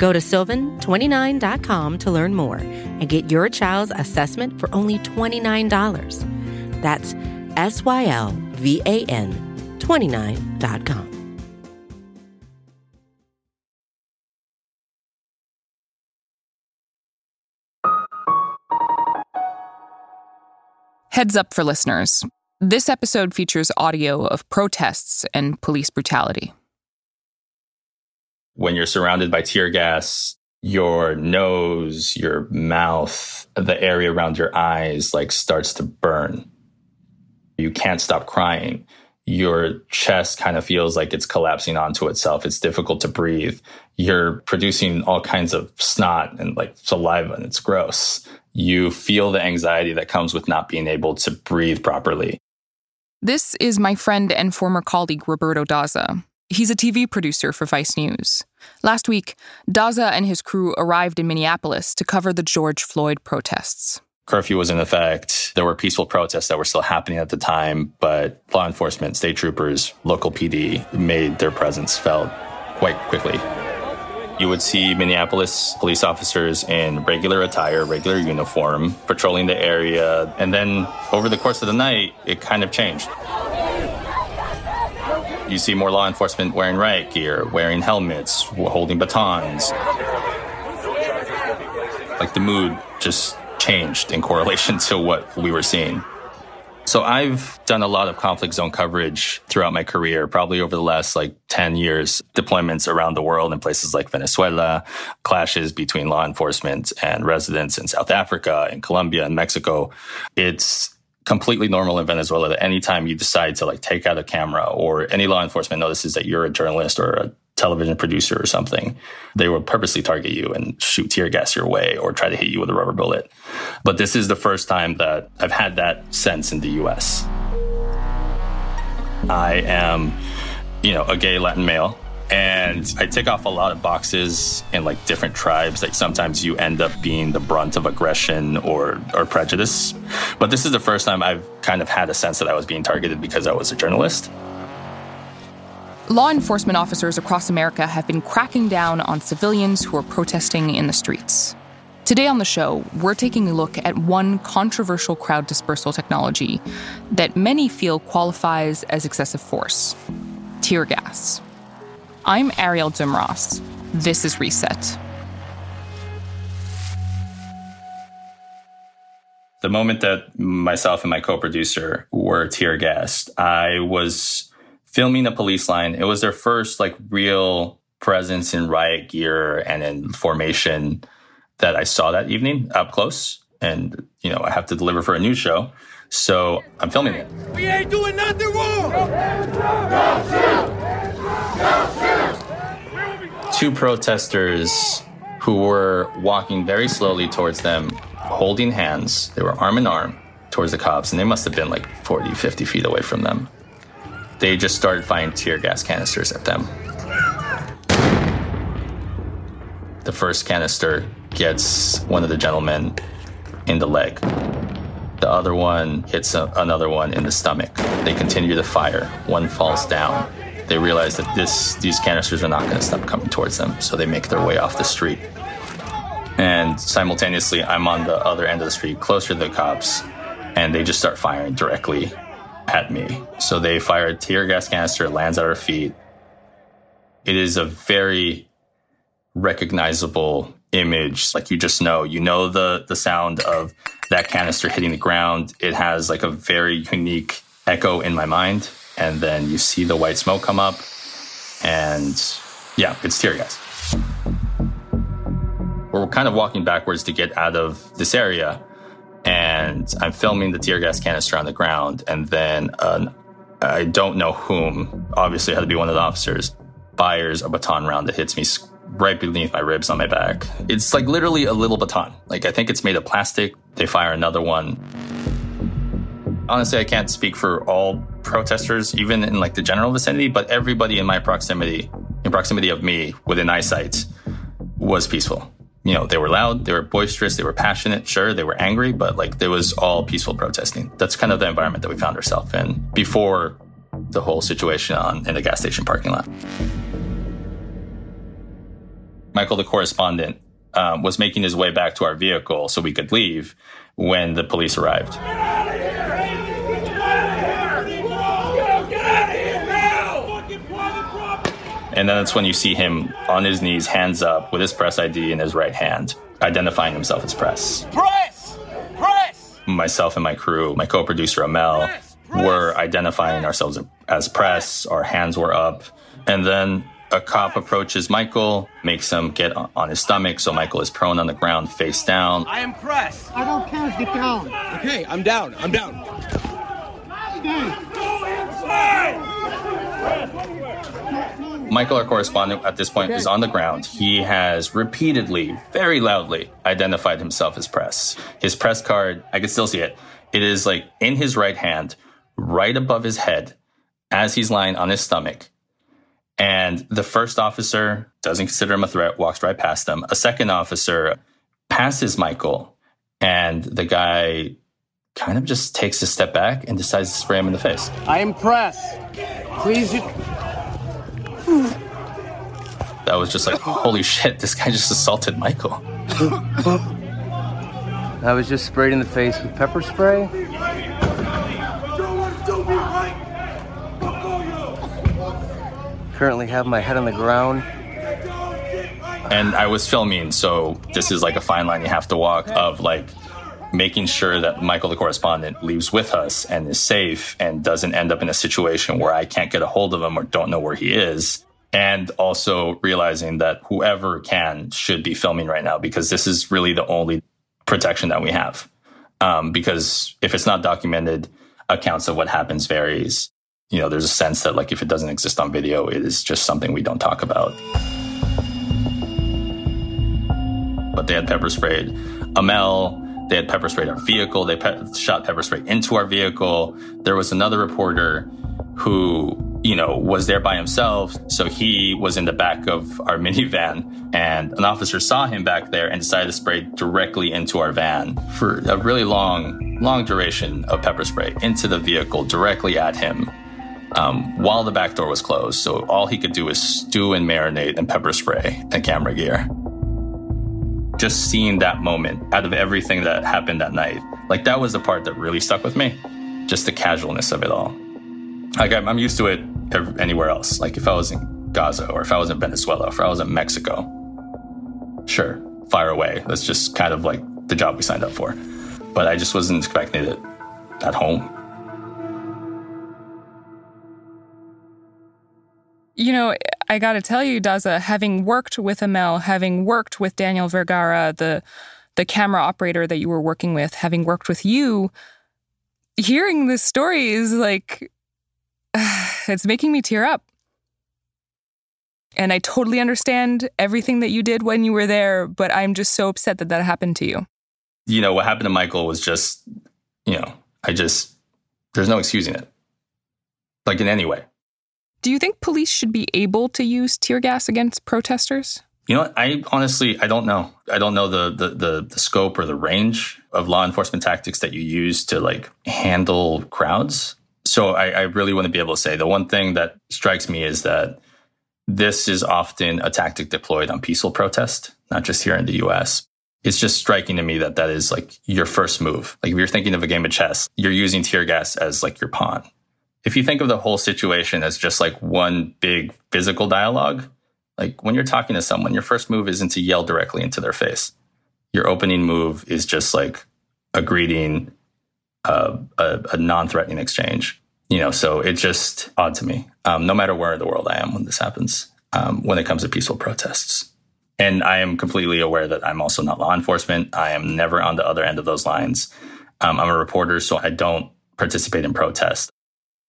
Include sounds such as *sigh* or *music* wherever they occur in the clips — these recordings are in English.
Go to sylvan29.com to learn more and get your child's assessment for only $29. That's S Y L V A N 29.com. Heads up for listeners. This episode features audio of protests and police brutality. When you're surrounded by tear gas, your nose, your mouth, the area around your eyes like starts to burn. You can't stop crying. Your chest kind of feels like it's collapsing onto itself. It's difficult to breathe. You're producing all kinds of snot and like saliva, and it's gross you feel the anxiety that comes with not being able to breathe properly. This is my friend and former colleague Roberto Daza. He's a TV producer for Vice News. Last week, Daza and his crew arrived in Minneapolis to cover the George Floyd protests. Curfew was in effect. There were peaceful protests that were still happening at the time, but law enforcement, state troopers, local PD made their presence felt quite quickly. You would see Minneapolis police officers in regular attire, regular uniform, patrolling the area. And then over the course of the night, it kind of changed. You see more law enforcement wearing riot gear, wearing helmets, holding batons. Like the mood just changed in correlation *laughs* to what we were seeing. So I've done a lot of conflict zone coverage throughout my career, probably over the last like 10 years, deployments around the world in places like Venezuela, clashes between law enforcement and residents in South Africa and Colombia and Mexico. It's completely normal in Venezuela that anytime you decide to like take out a camera or any law enforcement notices that you're a journalist or a television producer or something, they will purposely target you and shoot tear gas your way or try to hit you with a rubber bullet. But this is the first time that I've had that sense in the US. I am, you know, a gay Latin male. And I tick off a lot of boxes in like different tribes that sometimes you end up being the brunt of aggression or, or prejudice. But this is the first time I've kind of had a sense that I was being targeted because I was a journalist. Law enforcement officers across America have been cracking down on civilians who are protesting in the streets. Today on the show, we're taking a look at one controversial crowd dispersal technology that many feel qualifies as excessive force tear gas. I'm Arielle Duhaime-Ross. This is Reset. The moment that myself and my co producer were tear gassed, I was filming a police line. It was their first like real presence in riot gear and in formation that I saw that evening up close. And, you know, I have to deliver for a news show. So I'm filming it. We ain't doing nothing wrong. Two protesters who were walking very slowly towards them, holding hands. They were arm in arm towards the cops, and they must have been like 40, 50 feet away from them they just started firing tear gas canisters at them. The first canister gets one of the gentlemen in the leg. The other one hits a, another one in the stomach. They continue to fire. One falls down. They realize that this these canisters are not going to stop coming towards them, so they make their way off the street. And simultaneously, I'm on the other end of the street, closer to the cops, and they just start firing directly at me. So they fire a tear gas canister, it lands at our feet. It is a very recognizable image. Like you just know, you know the the sound of that canister hitting the ground. It has like a very unique echo in my mind. And then you see the white smoke come up, and yeah, it's tear gas. We're kind of walking backwards to get out of this area and I'm filming the tear gas canister on the ground, and then uh, I don't know whom, obviously had to be one of the officers, fires a baton round that hits me right beneath my ribs on my back. It's like literally a little baton. Like I think it's made of plastic. They fire another one. Honestly, I can't speak for all protesters, even in like the general vicinity, but everybody in my proximity, in proximity of me within eyesight, was peaceful. You know, they were loud, they were boisterous, they were passionate. Sure, they were angry, but like there was all peaceful protesting. That's kind of the environment that we found ourselves in before the whole situation on in the gas station parking lot. Michael, the correspondent, um, was making his way back to our vehicle so we could leave when the police arrived. And then that's when you see him on his knees, hands up, with his press ID in his right hand, identifying himself as press. Press! Press! Myself and my crew, my co producer Amel, were identifying ourselves as press. Our hands were up. And then a cop approaches Michael, makes him get on his stomach, so Michael is prone on the ground, face down. I am press. I don't care. Get down. Okay, I'm down. I'm down. Michael, our correspondent at this point, is on the ground. He has repeatedly, very loudly, identified himself as press. His press card, I can still see it. It is like in his right hand, right above his head, as he's lying on his stomach. And the first officer doesn't consider him a threat, walks right past him. A second officer passes Michael, and the guy kind of just takes a step back and decides to spray him in the face. I am press. Please. That was just like, holy shit, this guy just assaulted Michael. I was just sprayed in the face with pepper spray. Currently have my head on the ground. And I was filming, so this is like a fine line you have to walk of like making sure that Michael, the correspondent, leaves with us and is safe and doesn't end up in a situation where I can't get a hold of him or don't know where he is. And also realizing that whoever can should be filming right now because this is really the only protection that we have. Um, because if it's not documented, accounts of what happens varies. You know, there's a sense that like if it doesn't exist on video, it is just something we don't talk about. But they had pepper sprayed Amel, they had pepper sprayed our vehicle. They pe- shot pepper spray into our vehicle. There was another reporter who, you know, was there by himself. So he was in the back of our *laughs* minivan and an officer saw him back there and decided to spray directly into our van for a really long, long duration of pepper spray into the vehicle directly at him. Um, while the back door was closed. So all he could do was stew and marinate and pepper spray and camera gear just seeing that moment out of everything that happened that night, like that was the part that really stuck with me. Just the casualness of it all. Like I'm, I'm used to it anywhere else. Like if I was in Gaza or if I was in Venezuela, or if I was in Mexico, sure, fire away. That's just kind of like the job we signed up for. But I just wasn't expecting it at home. You know, I got to tell you, Daza, having worked with Amel, having worked with Daniel Vergara, the the camera operator that you were working with, having worked with you, hearing this story is like it's making me tear up. And I totally understand everything that you did when you were there, but I'm just so upset that that happened to you. You know, what happened to Michael was just, you know, I just, there's no excusing it. Like in any way. Do you think police should be able to use tear gas against protesters? You know, I honestly I don't know. I don't know the, the the the, scope or the range of law enforcement tactics that you use to like handle crowds. So I, I really want to be able to say the one thing that strikes me is that this is often a tactic deployed on peaceful protest, not just here in the US. It's just striking to me that that is like your first move. Like if you're thinking of a game of chess, you're using tear gas as like your pawn if you think of the whole situation as just like one big physical dialogue, like when you're talking to someone, your first move isn't to yell directly into their face. Your opening move is just like a greeting, uh, a, a non-threatening exchange. You know, so it's just odd to me. Um, no matter where in the world I am when this happens, um, when it comes to peaceful protests, and I am completely aware that I'm also not law enforcement. I am never on the other end of those lines. Um, I'm a reporter, so I don't participate in protests.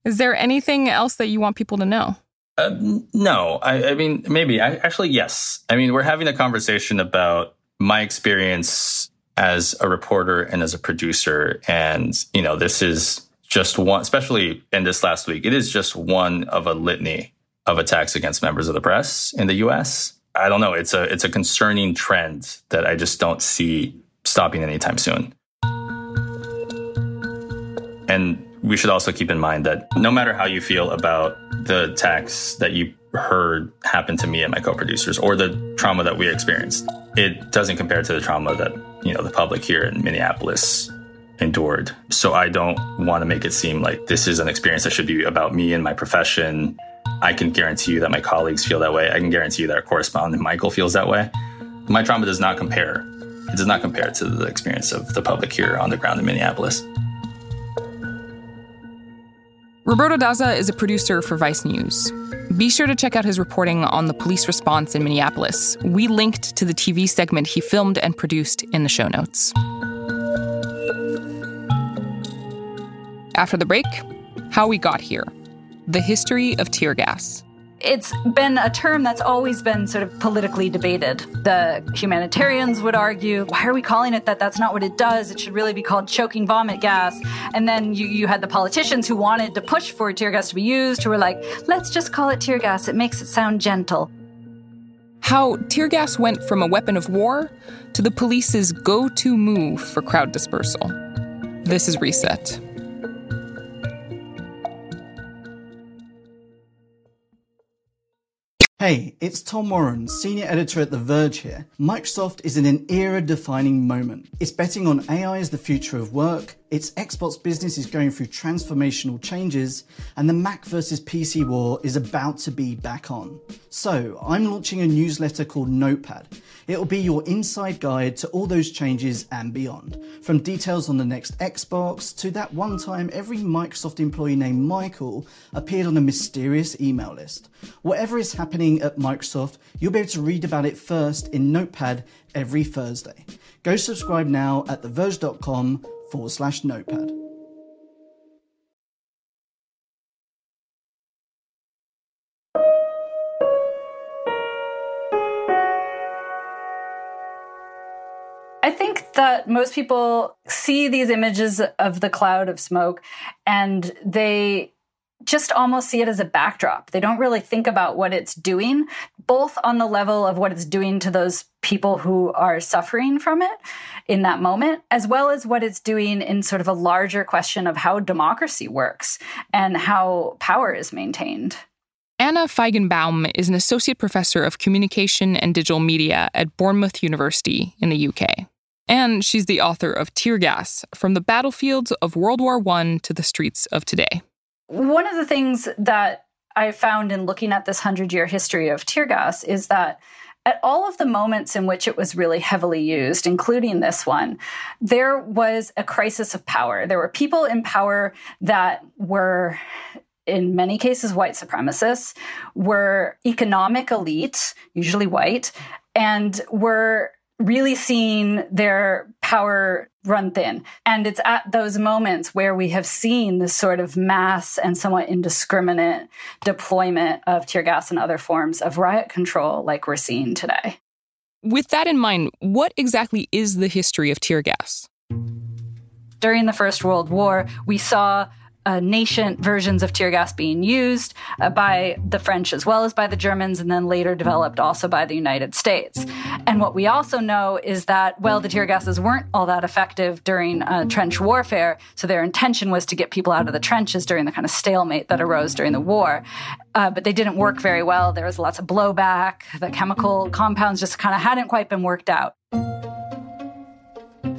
Is there anything else that you want people to know? Uh, no, I, I, mean, maybe. I, actually, yes. I mean, we're having a conversation about my experience as a reporter and as a producer. And, you know, this is just one, especially in this last week, it is just one of a litany of attacks against members of the press in the US. I don't know. It's a, it's a concerning trend that I just don't see stopping anytime soon. And we should also keep in mind that no matter how you feel about the attacks that you heard happen to me and my co-producers or the trauma that we experienced, it doesn't compare to the trauma that, you know, the public here in Minneapolis endured. So I don't want to make it seem like this is an experience that should be about me and my profession. I can guarantee you that my colleagues feel that way. I can guarantee you that our correspondent Michael feels that way. My trauma does not compare. It does not compare to the experience of the public here on the ground in Minneapolis. Roberto Daza is a producer for Vice News. Be sure to check out his reporting on the police response in Minneapolis. We linked to the TV segment he filmed and produced in the show notes. After the break, how we got here the history of tear gas. It's been a term that's always been sort of politically debated. The humanitarians would argue, why are we calling it that? That's not what it does. It should really be called choking vomit gas. And then you, you had the politicians who wanted to push for tear gas to be used, who were like, let's just call it tear gas. It makes it sound gentle. How tear gas went from a weapon of war to the police's go to move for crowd dispersal. This is Reset. Hey, it's Tom Warren, senior editor at The Verge here. Microsoft is in an era defining moment. It's betting on AI as the future of work, its Xbox business is going through transformational changes, and the Mac versus PC war is about to be back on. So, I'm launching a newsletter called Notepad. It'll be your inside guide to all those changes and beyond. From details on the next Xbox to that one time every Microsoft employee named Michael appeared on a mysterious email list. Whatever is happening at Microsoft, you'll be able to read about it first in Notepad every Thursday. Go subscribe now at theverge.com forward slash notepad. That most people see these images of the cloud of smoke and they just almost see it as a backdrop. They don't really think about what it's doing, both on the level of what it's doing to those people who are suffering from it in that moment, as well as what it's doing in sort of a larger question of how democracy works and how power is maintained. Anna Feigenbaum is an associate professor of communication and digital media at Bournemouth University in the UK. And she's the author of Tear Gas From the Battlefields of World War I to the Streets of Today. One of the things that I found in looking at this 100 year history of tear gas is that at all of the moments in which it was really heavily used, including this one, there was a crisis of power. There were people in power that were in many cases white supremacists, were economic elite, usually white, and were really seeing their power run thin. And it's at those moments where we have seen this sort of mass and somewhat indiscriminate deployment of tear gas and other forms of riot control like we're seeing today. With that in mind, what exactly is the history of tear gas? During the First World War, we saw uh, nascent versions of tear gas being used uh, by the French as well as by the Germans, and then later developed also by the United States. And what we also know is that, well, the tear gases weren't all that effective during uh, trench warfare, so their intention was to get people out of the trenches during the kind of stalemate that arose during the war. Uh, but they didn't work very well. There was lots of blowback. The chemical compounds just kind of hadn't quite been worked out.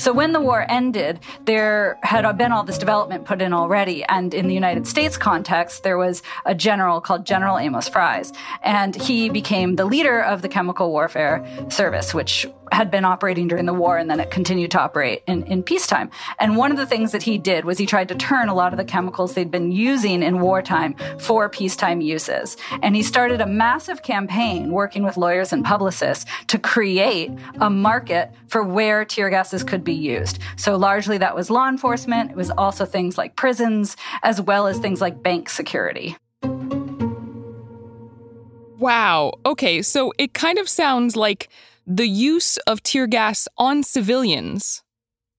So when the war ended, there had been all this development put in already. And in the United States context, there was a general called General Amos Fries. And he became the leader of the Chemical Warfare Service, which had been operating during the war and then it continued to operate in, in peacetime. And one of the things that he did was he tried to turn a lot of the chemicals they'd been using in wartime for peacetime uses. And he started a massive campaign working with lawyers and publicists to create a market for where tear gases could be used. So largely that was law enforcement. It was also things like prisons, as well as things like bank security. Wow. Okay, so it kind of sounds like the use of tear gas on civilians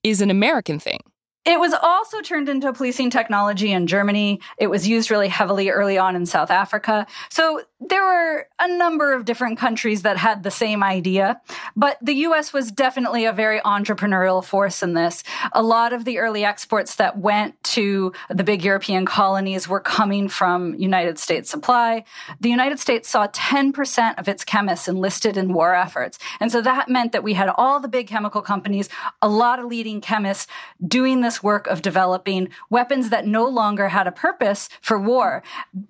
is an American thing. It was also turned into policing technology in Germany. It was used really heavily early on in South Africa. So there were a number of different countries that had the same idea, but the US was definitely a very entrepreneurial force in this. A lot of the early exports that went to the big European colonies were coming from United States supply. The United States saw 10% of its chemists enlisted in war efforts. And so that meant that we had all the big chemical companies, a lot of leading chemists doing this work of developing weapons that no longer had a purpose for war.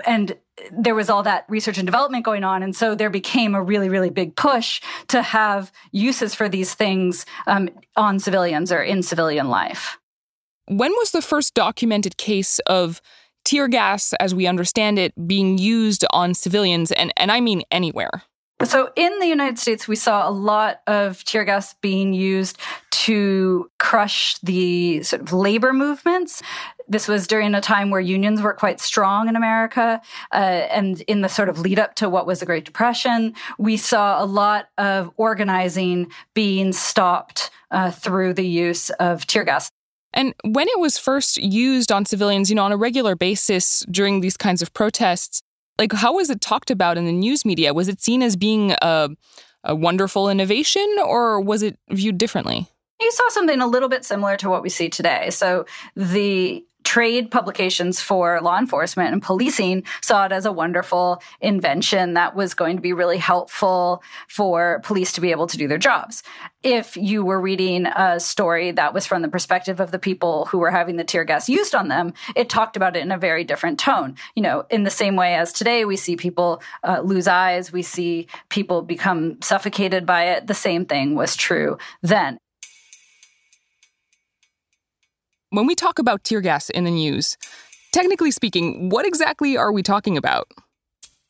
And there was all that research and development going on. And so there became a really, really big push to have uses for these things um, on civilians or in civilian life. When was the first documented case of tear gas, as we understand it, being used on civilians? And, and I mean anywhere. So in the United States, we saw a lot of tear gas being used to crush the sort of labor movements. This was during a time where unions were quite strong in America. Uh, and in the sort of lead up to what was the Great Depression, we saw a lot of organizing being stopped uh, through the use of tear gas. And when it was first used on civilians, you know, on a regular basis during these kinds of protests, like how was it talked about in the news media? Was it seen as being a, a wonderful innovation or was it viewed differently? You saw something a little bit similar to what we see today. So the trade publications for law enforcement and policing saw it as a wonderful invention that was going to be really helpful for police to be able to do their jobs. If you were reading a story that was from the perspective of the people who were having the tear gas used on them, it talked about it in a very different tone. You know, in the same way as today we see people uh, lose eyes, we see people become suffocated by it. The same thing was true then. When we talk about tear gas in the news, technically speaking, what exactly are we talking about?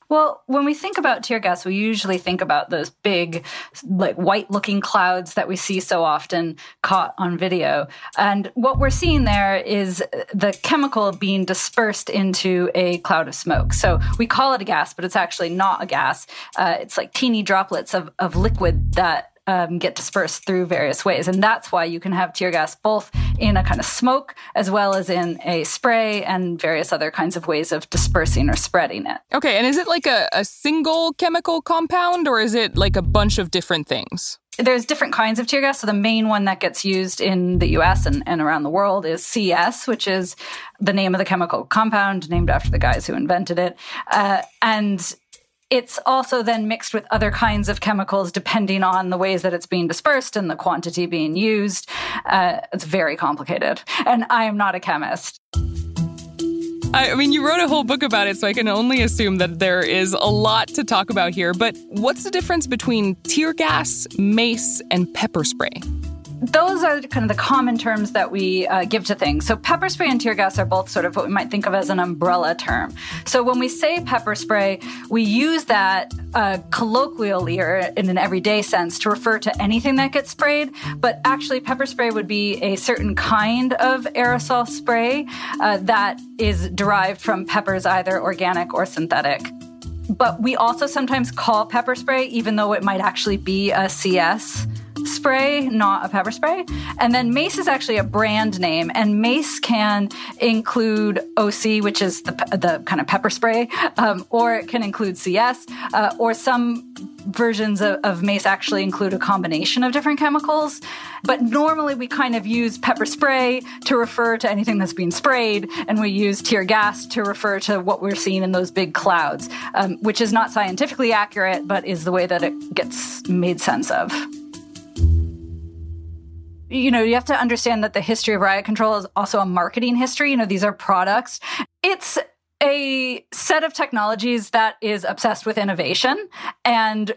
Well, when we think about tear gas, we usually think about those big, like white looking clouds that we see so often caught on video. And what we're seeing there is the chemical being dispersed into a cloud of smoke. So we call it a gas, but it's actually not a gas. Uh, it's like teeny droplets of, of liquid that um, get dispersed through various ways. And that's why you can have tear gas both in a kind of smoke as well as in a spray and various other kinds of ways of dispersing or spreading it. Okay, and is it like a, a single chemical compound or is it like a bunch of different things? There's different kinds of tear gas. So the main one that gets used in the US and, and around the world is CS, which is the name of the chemical compound named after the guys who invented it. Uh, and it's also then mixed with other kinds of chemicals depending on the ways that it's being dispersed and the quantity being used. Uh, it's very complicated. And I am not a chemist. I mean, you wrote a whole book about it, so I can only assume that there is a lot to talk about here. But what's the difference between tear gas, mace, and pepper spray? Those are kind of the common terms that we uh, give to things. So, pepper spray and tear gas are both sort of what we might think of as an umbrella term. So, when we say pepper spray, we use that uh, colloquially or in an everyday sense to refer to anything that gets sprayed. But actually, pepper spray would be a certain kind of aerosol spray uh, that is derived from peppers, either organic or synthetic. But we also sometimes call pepper spray, even though it might actually be a CS spray, not a pepper spray. And then Mace is actually a brand name, and Mace can include OC, which is the, the kind of pepper spray, um, or it can include CS, uh, or some versions of, of, Mace actually include a combination of different chemicals. But normally we kind of use pepper spray to refer to anything that's being sprayed, and we use tear gas to refer to what we're seeing in those big clouds, um, which is not scientifically accurate, but is the way that it gets made sense of you know, you have to understand that the history of riot control is also a marketing history. You know, these are products. It's a set of technologies that is obsessed with innovation and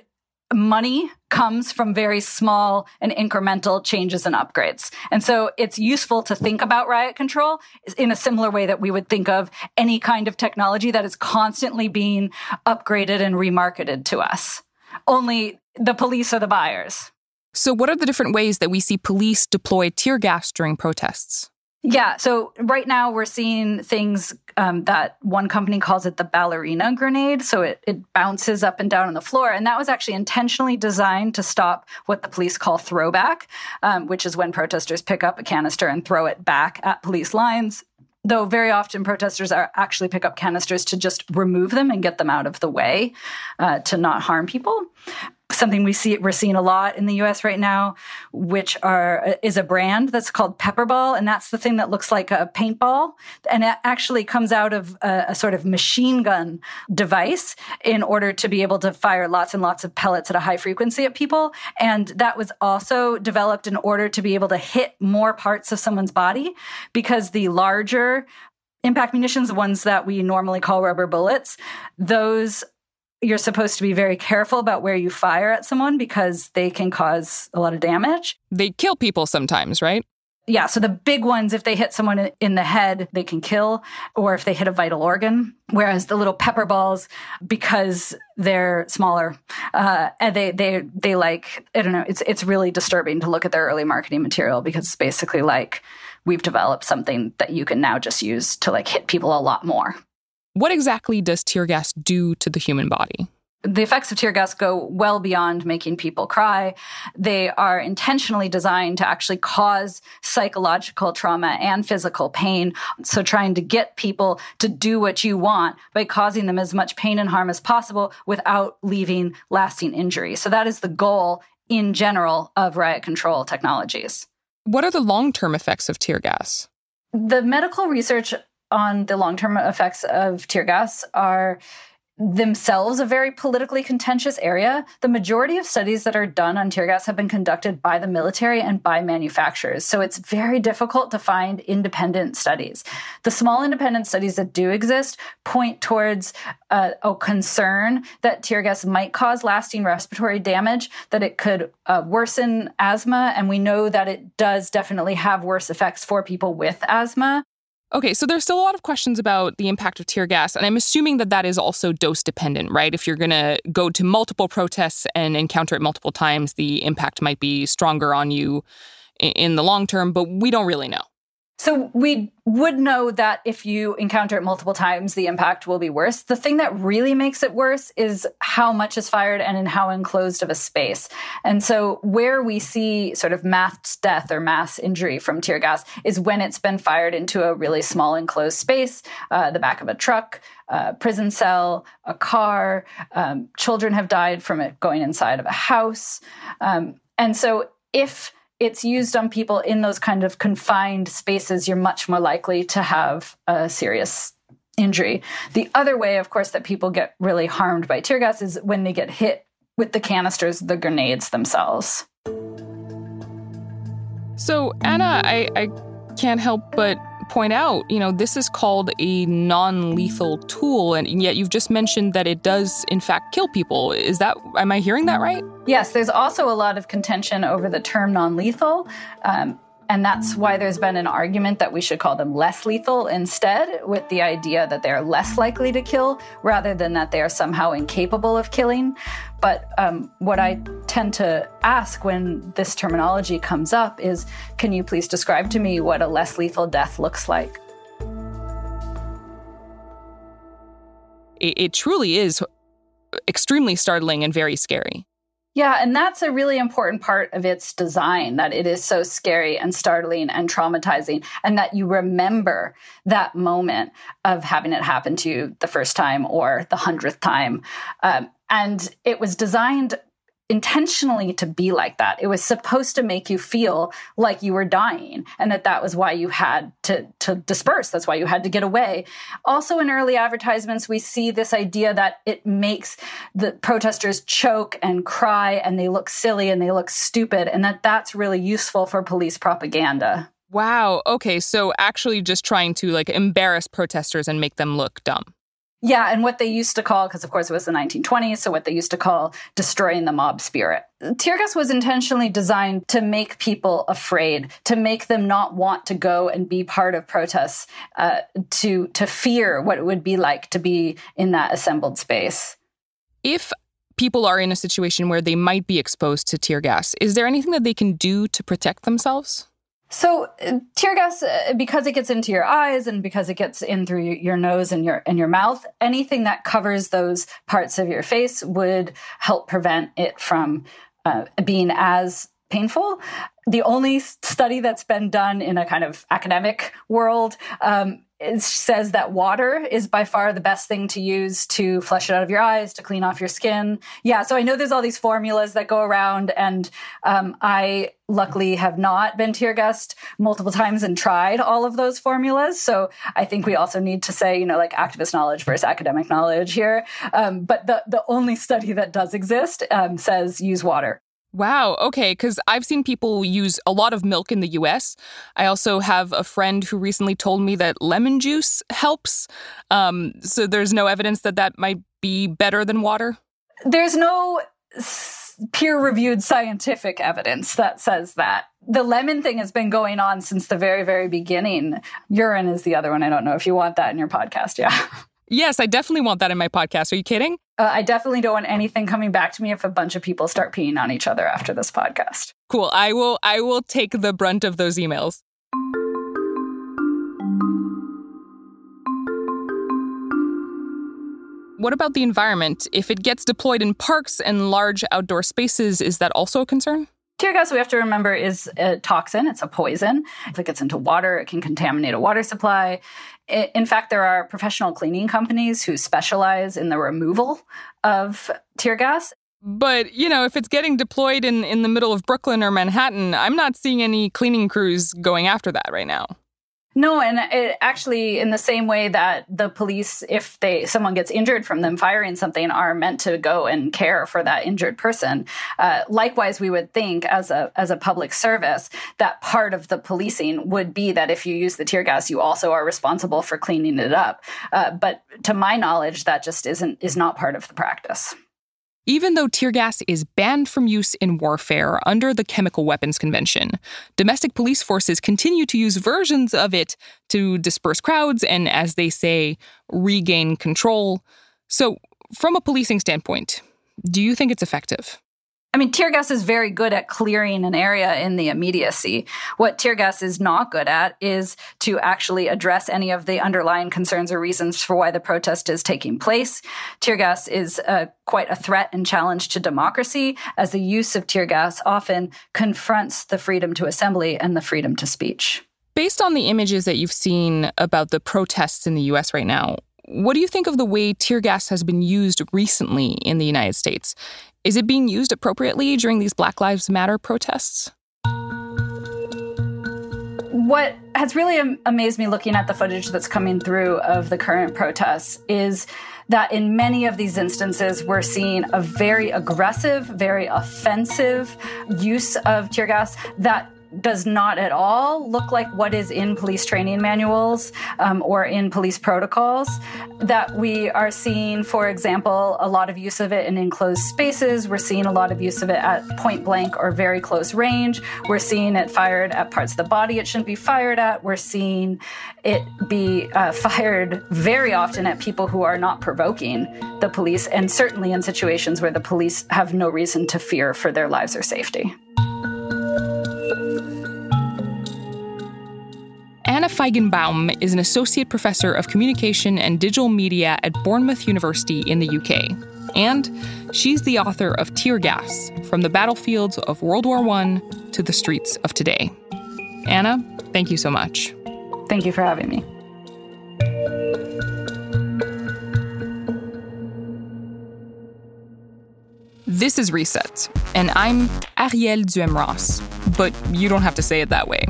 money comes from very small and incremental changes and upgrades. And so it's useful to think about riot control in a similar way that we would think of any kind of technology that is constantly being upgraded and remarketed to us. Only the police are the buyers. So, what are the different ways that we see police deploy tear gas during protests? Yeah. So right now we're seeing things um, that one company calls it the ballerina grenade. So it, it bounces up and down on the floor. And that was actually intentionally designed to stop what the police call throwback, um, which is when protesters pick up a canister and throw it back at police lines. Though very often protesters are actually pick up canisters to just remove them and get them out of the way uh, to not harm people something we see we're seeing a lot in the US right now, which are is a brand that's called Pepperball, and that's the thing that looks like a paintball, and it actually comes out of a, a, sort of machine gun device in order to be able to fire lots and lots of pellets at a high frequency at people, and that was also developed in order to be able to hit more parts of someone's body, because the larger impact munitions, the ones that we normally call rubber bullets, those you're supposed to be very careful about where you fire at someone because they can cause a lot of damage. They kill people sometimes, right? Yeah, so the big ones, if they hit someone in the head, they can kill, or if they hit a vital organ. Whereas the little pepper balls, because they're smaller, uh, and they they they like I don't know, it's it's really disturbing to look at their early marketing material because it's basically like we've developed something that you can now just use to like hit people a lot more. What exactly does tear gas do to the human body? The effects of tear gas go well beyond making people cry. They are intentionally designed to actually cause psychological trauma and physical pain. So, trying to get people to do what you want by causing them as much pain and harm as possible without leaving lasting injury. So, that is the goal in general of riot control technologies. What are the long term effects of tear gas? The medical research on the long term effects of tear gas are themselves a very politically contentious area. The majority of studies that are done on tear gas have been conducted by the military and by manufacturers. So it's very difficult to find independent studies. The small independent studies that do exist point towards uh, a concern that tear gas might cause lasting respiratory damage, that it could uh, worsen asthma. And we know that it does definitely have worse effects for people with asthma. Okay, so there's still a lot of questions about the impact of tear gas, and I'm assuming that that is also dose dependent, right? If you're going to go to multiple protests and encounter it multiple times, the impact might be stronger on you in the long term, but we don't really know. So we would know that if you encounter it multiple times, the impact will be worse. The thing that really makes it worse is how much is fired and in how enclosed of a space. And so where we see sort of mass death or mass injury from tear gas is when it's been fired into a really small enclosed space, uh, the back of a truck, a prison cell, a car. Um, children have died from it going inside of a house. Um, and so if it's used on people in those kind of confined spaces, you're much more likely to have a serious injury. The other way, of course, that people get really harmed by tear gas is when they get hit with the canisters, the grenades themselves. So, Anna, I, I can't help but point out, you know, this is called a non lethal tool, and yet you've just mentioned that it does, in fact, kill people. Is that, am I hearing that right? Yes, there's also a lot of contention over the term non lethal. Um, and that's why there's been an argument that we should call them less lethal instead, with the idea that they're less likely to kill rather than that they are somehow incapable of killing. But um, what I tend to ask when this terminology comes up is can you please describe to me what a less lethal death looks like? It, it truly is extremely startling and very scary. Yeah, and that's a really important part of its design that it is so scary and startling and traumatizing, and that you remember that moment of having it happen to you the first time or the hundredth time. Um, and it was designed intentionally to be like that. It was supposed to make you feel like you were dying and that that was why you had to to disperse. That's why you had to get away. Also in early advertisements we see this idea that it makes the protesters choke and cry and they look silly and they look stupid and that that's really useful for police propaganda. Wow. Okay, so actually just trying to like embarrass protesters and make them look dumb. Yeah, and what they used to call, because of course it was the 1920s, so what they used to call destroying the mob spirit. Tear gas was intentionally designed to make people afraid, to make them not want to go and be part of protests, uh, to to fear what it would be like to be in that assembled space. If people are in a situation where they might be exposed to tear gas, is there anything that they can do to protect themselves? So uh, tear gas, uh, because it gets into your eyes and because it gets in through your nose and your and your mouth, anything that covers those parts of your face would help prevent it from uh, being as painful. The only study that's been done in a kind of academic world um, it says that water is by far the best thing to use to flush it out of your eyes, to clean off your skin. Yeah, so I know there's all these formulas that go around, and um, I luckily have not been tear gassed multiple times and tried all of those formulas. So I think we also need to say, you know, like activist knowledge versus academic knowledge here. Um, but the the only study that does exist um, says use water. Wow. Okay. Because I've seen people use a lot of milk in the US. I also have a friend who recently told me that lemon juice helps. Um, so there's no evidence that that might be better than water? There's no peer reviewed scientific evidence that says that. The lemon thing has been going on since the very, very beginning. Urine is the other one. I don't know if you want that in your podcast. Yeah. *laughs* Yes, I definitely want that in my podcast. Are you kidding? Uh, I definitely don't want anything coming back to me if a bunch of people start peeing on each other after this podcast. Cool. I will I will take the brunt of those emails. What about the environment? If it gets deployed in parks and large outdoor spaces, is that also a concern? Tear gas, we have to remember, is a toxin. It's a poison. If it gets into water, it can contaminate a water supply. In fact, there are professional cleaning companies who specialize in the removal of tear gas. But, you know, if it's getting deployed in, in the middle of Brooklyn or Manhattan, I'm not seeing any cleaning crews going after that right now. No, and it actually, in the same way that the police, if they someone gets injured from them firing something, are meant to go and care for that injured person. Uh, likewise, we would think as a as a public service that part of the policing would be that if you use the tear gas, you also are responsible for cleaning it up. Uh, but to my knowledge, that just isn't is not part of the practice. Even though tear gas is banned from use in warfare under the Chemical Weapons Convention, domestic police forces continue to use versions of it to disperse crowds and, as they say, regain control. So, from a policing standpoint, do you think it's effective? I mean, tear gas is very good at clearing an area in the immediacy. What tear gas is not good at is to actually address any of the underlying concerns or reasons for why the protest is taking place. Tear gas is uh, quite a threat and challenge to democracy, as the use of tear gas often confronts the freedom to assembly and the freedom to speech. Based on the images that you've seen about the protests in the US right now, what do you think of the way tear gas has been used recently in the United States? Is it being used appropriately during these Black Lives Matter protests? What has really amazed me looking at the footage that's coming through of the current protests is that in many of these instances, we're seeing a very aggressive, very offensive use of tear gas that does not at all look like what is in police training manuals um, or in police protocols. That we are seeing, for example, a lot of use of it in enclosed spaces. We're seeing a lot of use of it at point blank or very close range. We're seeing it fired at parts of the body it shouldn't be fired at. We're seeing it be uh, *laughs* fired very often at people who are not provoking the police, and certainly in situations where the police have no reason to fear for their lives or safety. Anna Feigenbaum is an associate professor of communication and digital media at Bournemouth University in the UK. And she's the author of Tear Gas From the Battlefields of World War I to the Streets of Today. Anna, thank you so much. Thank you for having me. This is Reset, and I'm Arielle Duhaime-Ross, but you don't have to say it that way.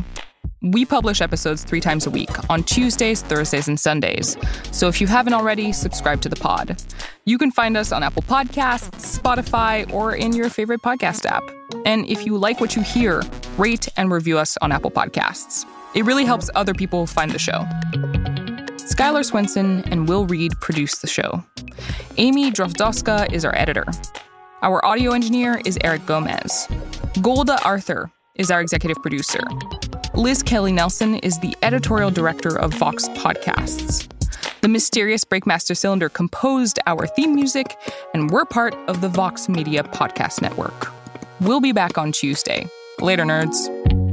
We publish episodes three times a week on Tuesdays, Thursdays, and Sundays. So if you haven't already, subscribe to the pod. You can find us on Apple Podcasts, Spotify, or in your favorite podcast app. And if you like what you hear, rate and review us on Apple Podcasts. It really helps other people find the show. Skylar Swenson and Will Reed produce the show. Amy Drozdowska is our editor. Our audio engineer is Eric Gomez. Golda Arthur is our executive producer. Liz Kelly Nelson is the editorial director of Vox Podcasts. The mysterious Breakmaster Cylinder composed our theme music, and we're part of the Vox Media Podcast Network. We'll be back on Tuesday. Later, nerds.